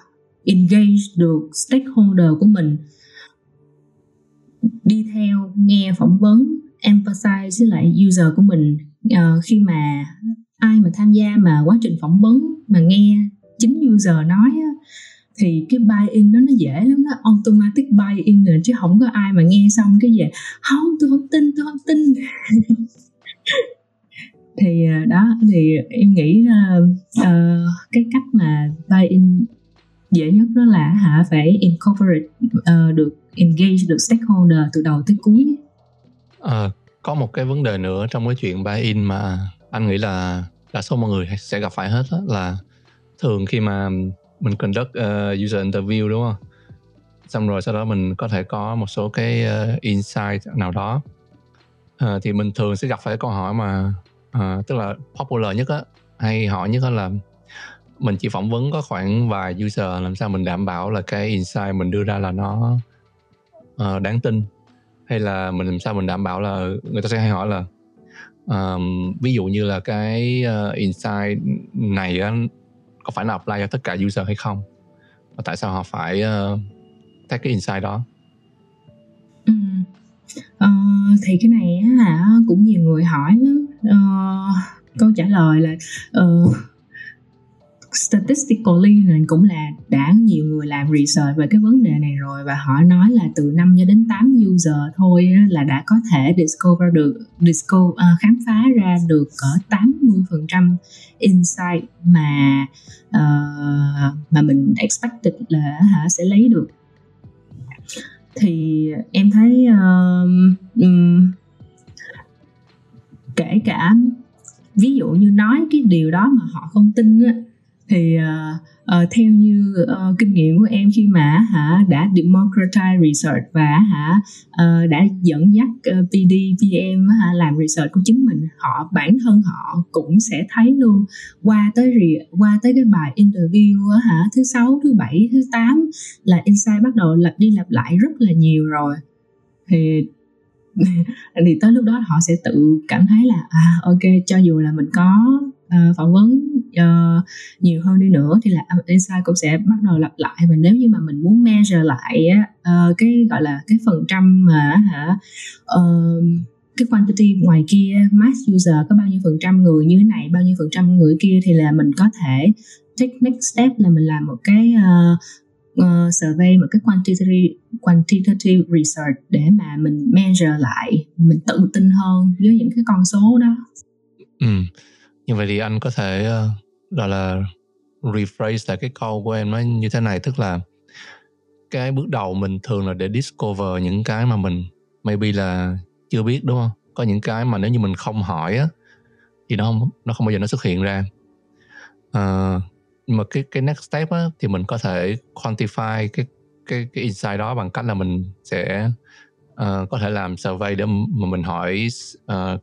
engage được stakeholder của mình. Đi theo nghe phỏng vấn emphasize với lại user của mình. Uh, khi mà ai mà tham gia mà quá trình phỏng vấn mà nghe chính user nói á, thì cái buy in đó nó dễ lắm nó automatic buy in rồi chứ không có ai mà nghe xong cái gì không tôi không tin tôi không tin. [LAUGHS] thì à, đó thì em nghĩ uh, uh, cái cách mà buy in dễ nhất đó là hả phải incorporate uh, được engage được stakeholder từ đầu tới cuối. À, có một cái vấn đề nữa trong cái chuyện buy in mà anh nghĩ là đa số mọi người sẽ gặp phải hết đó là thường khi mà mình conduct uh, user interview đúng không? Xong rồi sau đó mình có thể có một số cái uh, insight nào đó. Uh, thì mình thường sẽ gặp phải câu hỏi mà Ờ, tức là popular nhất á hay hỏi nhất là mình chỉ phỏng vấn có khoảng vài user làm sao mình đảm bảo là cái insight mình đưa ra là nó uh, đáng tin hay là mình làm sao mình đảm bảo là người ta sẽ hay hỏi là um, ví dụ như là cái uh, insight này á, có phải là apply cho tất cả user hay không và tại sao họ phải uh, take cái insight đó. Ờ, thì cái này á hả cũng nhiều người hỏi lắm ờ, câu trả lời là uh, statistically này cũng là đã nhiều người làm research về cái vấn đề này rồi và họ nói là từ 5 cho đến 8 user thôi là đã có thể discover được discover, uh, ờ, khám phá ra được cỡ 80% insight mà uh, mà mình expected là hả sẽ lấy được thì em thấy uh, um, kể cả ví dụ như nói cái điều đó mà họ không tin á thì uh, uh, theo như uh, kinh nghiệm của em khi mà hả đã democratize research và hả uh, đã dẫn dắt uh, PD PM hả làm research của chính mình họ bản thân họ cũng sẽ thấy luôn. Qua tới qua tới cái bài interview hả thứ sáu thứ bảy thứ tám là insight bắt đầu lặp đi lặp lại rất là nhiều rồi. Thì [LAUGHS] thì tới lúc đó họ sẽ tự cảm thấy là à ok cho dù là mình có uh, phỏng vấn uh, nhiều hơn đi nữa thì là insight cũng sẽ bắt đầu lặp lại và nếu như mà mình muốn measure lại uh, cái gọi là cái phần trăm mà hả uh, cái quantity ngoài kia mass user có bao nhiêu phần trăm người như thế này bao nhiêu phần trăm người kia thì là mình có thể take next step là mình làm một cái uh, uh, survey một cái quantitative quantitative research để mà mình measure lại mình tự tin hơn với những cái con số đó. Ừ. Như vậy thì anh có thể ờ, gọi là rephrase lại cái câu của em ấy như thế này tức là cái bước đầu mình thường là để discover những cái mà mình maybe là chưa biết đúng không? Có những cái mà nếu như mình không hỏi á thì nó không nó không bao giờ nó xuất hiện ra. à, nhưng mà cái cái next step á, thì mình có thể quantify cái cái cái insight đó bằng cách là mình sẽ uh, có thể làm survey để mà mình hỏi uh,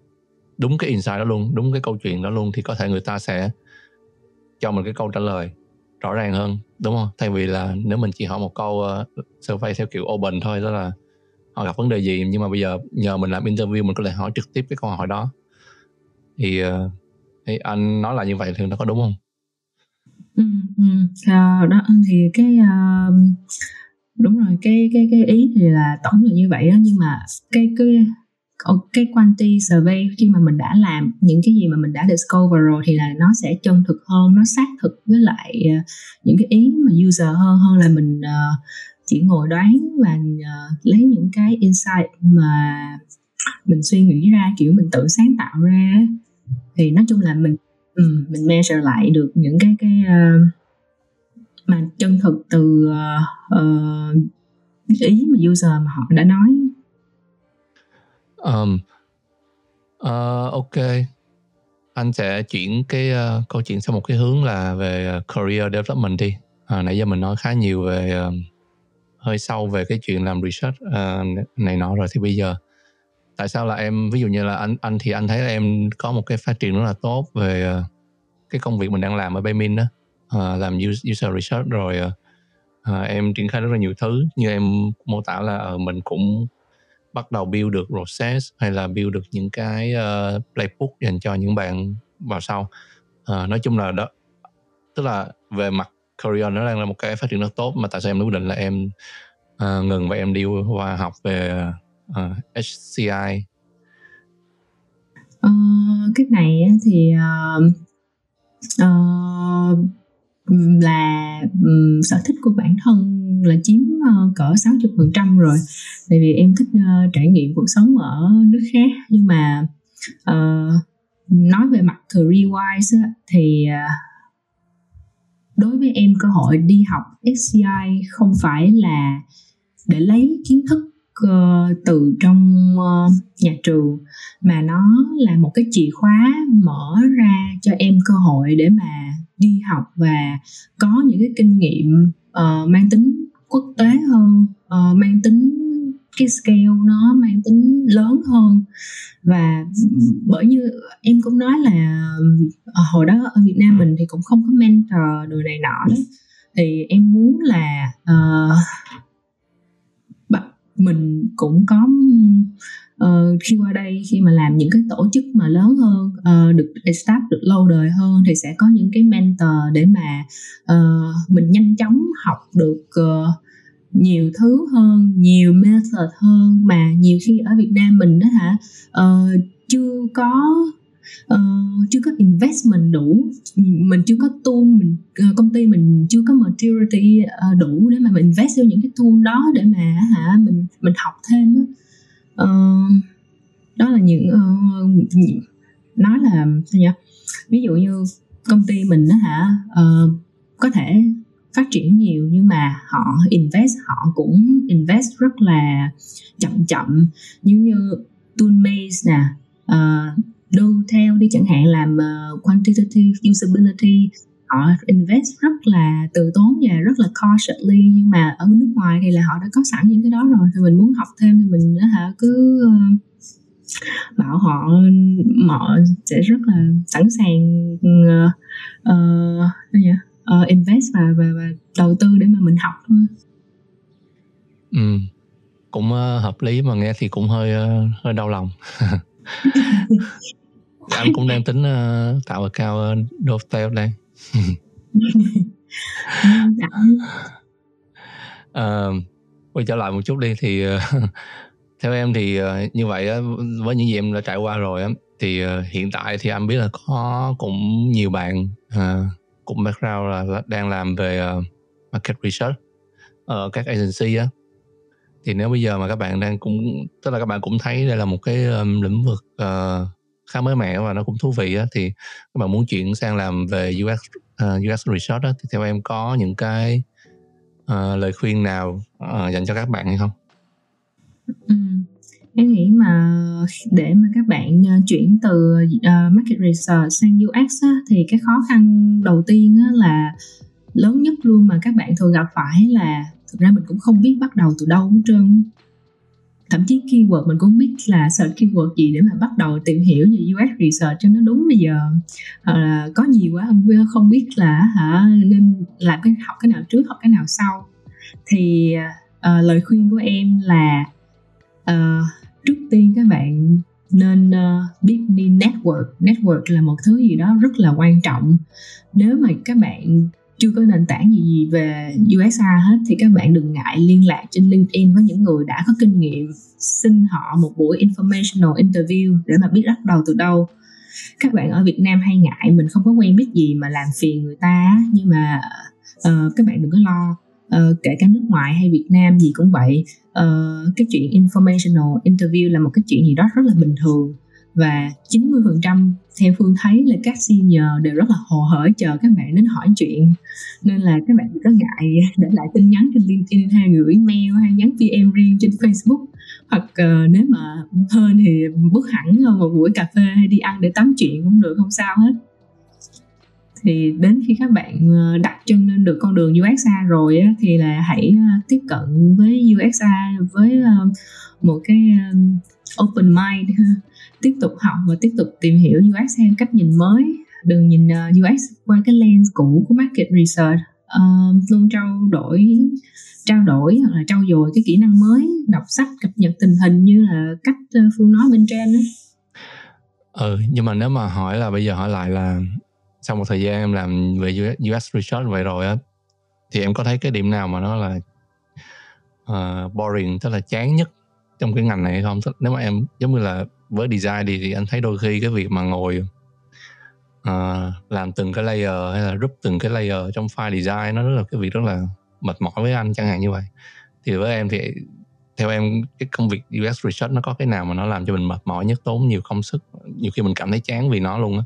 đúng cái insight đó luôn đúng cái câu chuyện đó luôn thì có thể người ta sẽ cho mình cái câu trả lời rõ ràng hơn đúng không? Thay vì là nếu mình chỉ hỏi một câu uh, survey theo kiểu open thôi đó là họ gặp vấn đề gì nhưng mà bây giờ nhờ mình làm interview mình có thể hỏi trực tiếp cái câu hỏi đó. Thì, uh, thì anh nói là như vậy thì nó có đúng không? Ừ, ừ. À, đó, thì cái, uh, đúng rồi, cái cái cái ý thì là tổng là như vậy đó nhưng mà cái cái cái quanti survey khi mà mình đã làm những cái gì mà mình đã discover rồi thì là nó sẽ chân thực hơn, nó xác thực với lại, ờ, những cái ý mà user hơn hơn là mình, ờ, chỉ ngồi đoán và, ờ, lấy những cái insight mà mình suy nghĩ ra, kiểu, mình tự sáng tạo ra Thì nói chung là mình ừ, mình measure lại được những cái cái, mà chân thực từ, uh, ý mà user mà họ đã nói. Ờm, uh, ok. Anh sẽ chuyển cái uh, câu chuyện sang một cái hướng là về uh, career development đi. À, nãy giờ mình nói khá nhiều về uh, hơi sâu về cái chuyện làm research uh, này nọ rồi thì bây giờ tại sao là em ví dụ như là anh anh thì anh thấy là em có một cái phát triển rất là tốt về uh, cái công việc mình đang làm ở Baymin đó. Uh, làm user research rồi uh, uh, em triển khai rất là nhiều thứ. Như em mô tả là uh, mình cũng bắt đầu build được process hay là build được những cái uh, playbook dành cho những bạn vào sau. Uh, nói chung là đó tức là về mặt career nó đang là một cái phát triển rất tốt mà tại sao em quyết định là em uh, ngừng và em đi qua học về uh, HCI uh, cái này thì uh, uh, là um, sở thích của bản thân là chiếm uh, cỡ 60% rồi. Tại vì em thích uh, trải nghiệm cuộc sống ở nước khác. Nhưng mà uh, nói về mặt career wise thì đối với em cơ hội đi học SCI không phải là để lấy kiến thức uh, từ trong uh, nhà trường mà nó là một cái chìa khóa mở ra cho em cơ hội để mà đi học và có những cái kinh nghiệm uh, mang tính quốc tế hơn uh, mang tính cái scale nó mang tính lớn hơn. Và bởi như em cũng nói là ờ, hồi đó ở Việt Nam mình thì cũng không có mentor đồ này nọ đó. Thì em muốn là uh, mình cũng có uh, khi qua đây khi mà làm những cái tổ chức mà lớn hơn uh, được staff được lâu đời hơn thì sẽ có những cái mentor để mà uh, mình nhanh chóng học được uh, nhiều thứ hơn nhiều method hơn. Mà nhiều khi ở Việt Nam mình đó hả uh, chưa có uh, chưa có investment đủ. Mình chưa có tool mình uh, công ty mình chưa có maturity uh, đủ để mà mình invest vô những cái tool đó để mà hả mình mình học thêm đó, uh, đó là những uh, nói là sao nhỉ? Ví dụ như công ty mình đó hả uh, có thể phát triển nhiều nhưng mà họ invest họ cũng invest rất là chậm chậm. Như như Toolmaze nè uh, đu theo đi chẳng hạn làm uh, quantitative usability họ invest rất là từ tốn và rất là cautiously nhưng mà ở nước ngoài thì là họ đã có sẵn những cái đó rồi thì mình muốn học thêm thì mình hả cứ ờ, bảo họ họ sẽ rất là sẵn sàng uh, uh, uh, invest và, và và đầu tư để mà mình học thôi. Ừ, cũng uh, hợp lý mà nghe thì cũng hơi uh, hơi đau lòng. [LAUGHS] Dạ, anh cũng đang tính uh, tạo account uh, Dovetail đây à, quay trở lại một chút đi thì ờ, [LAUGHS] theo em thì ờ, như vậy với những gì em đã trải qua rồi thì ờ, hiện tại thì anh biết là có cũng nhiều bạn uh, cũng background là đang làm về market research ở các agency á. Thì nếu bây giờ mà các bạn đang cũng tức là các bạn cũng thấy đây là một cái um, lĩnh vực uh, khá mới mẻ và nó cũng thú vị á, thì các bạn muốn chuyển sang làm về UX ờ, uh, UX research á, thì theo em có những cái uh, lời khuyên nào uh, dành cho các bạn hay không? Ừ. Em nghĩ mà để mà các bạn chuyển từ uh, market research sang UX á, thì cái khó khăn đầu tiên á, là lớn nhất luôn mà các bạn thường gặp phải là thực ra mình cũng không biết bắt đầu từ đâu hết trơn thậm chí keyword mình cũng biết là search keyword gì để mà bắt đầu tìm hiểu về UX research cho nó đúng bây giờ. À, có nhiều quá không không biết là hả nên làm cái học cái nào trước học cái nào sau. Thì à, lời khuyên của em là à, trước tiên các bạn nên uh, biết đi network. Network là một thứ gì đó rất là quan trọng. Nếu mà các bạn chưa có nền tảng gì, gì về USA hết thì các bạn đừng ngại liên lạc trên LinkedIn với những người đã có kinh nghiệm xin họ một buổi informational interview để mà biết bắt đầu từ đâu. Các bạn ở Việt Nam hay ngại mình không có quen biết gì mà làm phiền người ta nhưng mà uh, các bạn đừng có lo. Uh, kể cả nước ngoài hay Việt Nam gì cũng vậy. Uh, cái chuyện informational interview là một cái chuyện gì đó rất là bình thường và 90% theo phương thấy là các senior đều rất là hồ hởi chờ các bạn đến hỏi chuyện. Nên là các bạn có ngại để lại tin nhắn trên LinkedIn hay gửi mail hay nhắn PM riêng trên Facebook. Hoặc uh, nếu mà hơn thì bước hẳn một buổi cà phê hay đi ăn để tắm chuyện cũng được không sao hết. Thì đến khi các bạn ờ, đặt chân lên được con đường UXA rồi á, thì là hãy ờ, tiếp cận với UXA với một cái open mind tiếp tục học và tiếp tục tìm hiểu UX theo cách nhìn mới. Đừng nhìn ờ, UX qua cái lens cũ của market research. Uh, luôn trao đổi trao đổi hoặc là trau dồi cái kỹ năng mới đọc sách cập nhật tình hình như là cách ờ, phương nói bên trên đó. ừ nhưng mà nếu mà hỏi là bây giờ hỏi lại là sau một thời gian em làm về us research vậy rồi á thì em có thấy cái điểm nào mà nó là uh, boring tức là chán nhất trong cái ngành này hay không? Nếu mà em giống như là với design thì, thì anh thấy đôi khi cái việc mà ngồi uh, làm từng cái layer hay là rút từng cái layer trong file design nó rất là cái việc rất là mệt mỏi với anh chẳng hạn như vậy. Thì với em thì theo em cái công việc UX research nó có cái nào mà nó làm cho mình mệt mỏi nhất tốn nhiều công sức nhiều khi mình cảm thấy chán vì nó luôn á?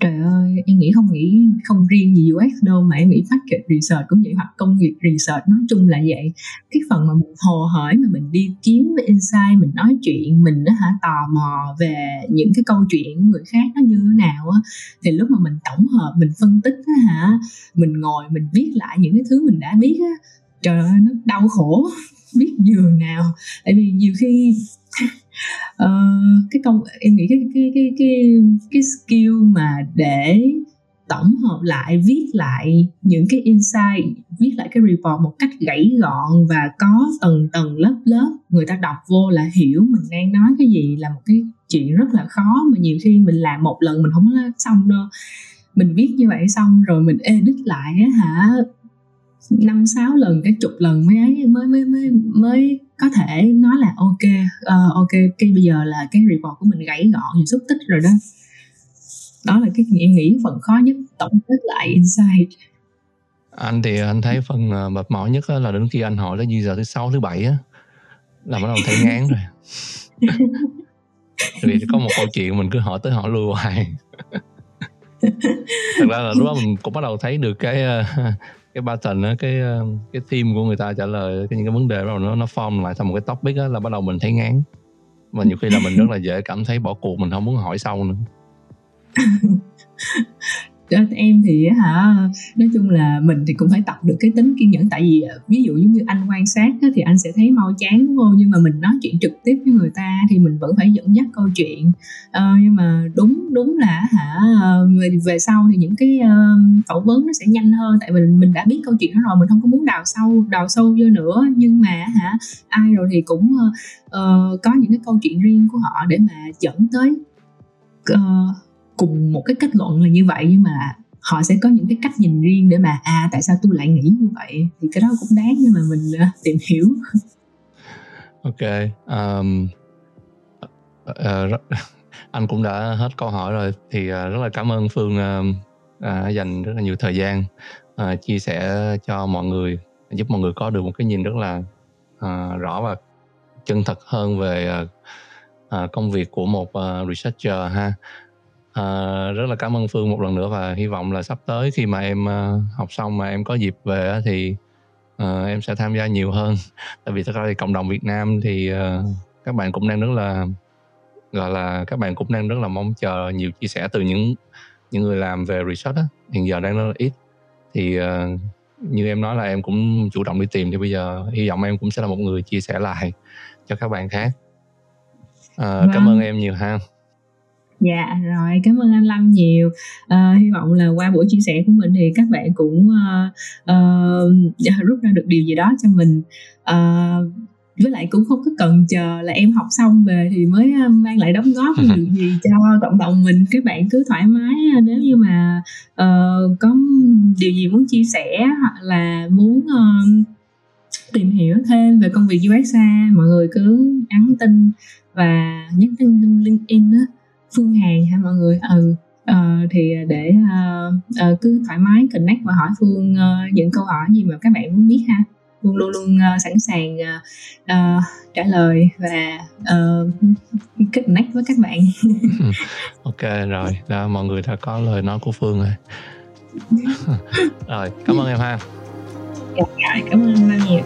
Trời ơi, em nghĩ không nghĩ, không riêng gì UX đâu mà em nghĩ market research cũng vậy hoặc công nghiệp research, nói chung là vậy. Cái phần mà mình hồ hởi mà mình đi kiếm insight, mình nói chuyện, mình đó hả, tò mò về những cái câu chuyện của người khác nó như thế nào á, thì lúc mà mình tổng hợp, mình phân tích á hả, mình ngồi mình viết lại những cái thứ mình đã biết á, trời ơi, nó đau khổ [LAUGHS] biết giường nào. Tại vì nhiều khi uh, cái công em nghĩ cái cái cái cái cái skill mà để tổng hợp lại viết lại những cái insight viết lại cái report một cách gãy gọn và có tầng tầng lớp lớp người ta đọc vô là hiểu mình đang nói cái gì là một cái chuyện rất là khó mà nhiều khi mình làm một lần mình không có xong đâu. Mình viết như vậy xong rồi mình edit lại á hả năm sáu lần cái chục lần mới ấy mới mới mới mới có thể nói là ok uh, ok cái bây giờ là cái report của mình gãy gọn và xúc tích rồi đó. Đó là cái em nghĩ phần khó nhất tổng kết lại insight. Anh thì anh thấy phần ờ, mệt mỏi nhất là đến khi anh hỏi tới giờ thứ sáu thứ bảy á là bắt đầu thấy ngán rồi. [LAUGHS] Vì có một câu chuyện mình cứ hỏi tới hỏi lui hoài. Thật ra là lúc đó mình cũng bắt đầu thấy được cái ờ, cái pattern á, cái ờ, cái theme của người ta trả lời, cái những cái vấn đề bắt nó nó form lại thành một cái topic á, là bắt đầu mình thấy ngán. Mà nhiều khi là mình rất là dễ cảm thấy bỏ cuộc, mình không muốn hỏi sâu nữa. [LAUGHS] em thì hả nói chung là mình thì cũng phải tập được cái tính kiên nhẫn. Tại vì ờ, ví dụ giống như anh quan sát thì anh sẽ thấy mau chán đúng không? Nhưng mà mình nói chuyện trực tiếp với người ta thì mình vẫn phải dẫn dắt câu chuyện. Uh, nhưng mà đúng đúng là hả về, về sau thì những cái uh, phỏng vấn nó sẽ nhanh hơn. Tại vì mình đã biết câu chuyện đó rồi mình không có muốn đào sâu đào sâu vô nữa. Nhưng mà hả ai rồi thì cũng uh, có những cái câu chuyện riêng của họ để mà dẫn tới uh, cùng một cái kết luận là như vậy nhưng mà họ sẽ có những cái cách nhìn riêng để mà à tại sao tôi lại nghĩ như vậy? Thì cái đó cũng đáng nhưng mà mình uh, tìm hiểu. Ok um, uh, [LAUGHS] anh cũng đã hết câu hỏi rồi. Thì uh, rất là cảm ơn phương uh, uh, dành rất là nhiều thời gian uh, chia sẻ cho mọi người giúp mọi người có được một cái nhìn rất là uh, rõ và chân thật hơn về uh, uh, công việc của một uh, researcher ha. À, rất là cảm ơn Phương một lần nữa và hy vọng là sắp tới khi mà em uh, học xong mà em có dịp về thì uh, em sẽ tham gia nhiều hơn. [LAUGHS] Tại vì thật ra thì cộng đồng Việt Nam thì uh, các bạn cũng đang rất là gọi là các bạn cũng đang rất là mong chờ nhiều chia sẻ từ những những người làm về research á hiện giờ đang rất là ít thì uh, như em nói là em cũng chủ động đi tìm thì bây giờ hy vọng em cũng sẽ là một người chia sẻ lại cho các bạn khác uh, vâng. cảm ơn em nhiều ha dạ rồi cảm ơn anh lâm nhiều. Uh, hy vọng là qua buổi chia sẻ của mình thì các bạn cũng uh, uh, rút ra được điều gì đó cho mình. Uh, với lại cũng không có cần chờ là em học xong về thì mới mang lại đóng góp [LAUGHS] được gì cho cộng đồng mình. Các bạn cứ thoải mái nếu như mà uh, có điều gì muốn chia sẻ hoặc là muốn uh, tìm hiểu thêm về công việc UXA mọi người cứ nhắn tin và nhắn tin LinkedIn đó phương hàng hả mọi người? Ừ uh, thì để uh, uh, cứ thoải mái connect và hỏi phương uh, những câu hỏi gì mà các bạn muốn biết ha. Luôn luôn luôn uh, sẵn sàng uh, uh, trả lời và uh, kết connect với các bạn. [LAUGHS] Ok rồi. Đó mọi người đã có lời nói của phương rồi. [LAUGHS] [LAUGHS] Rồi cảm ơn em ha. Dạ, cảm ơn anh nhiều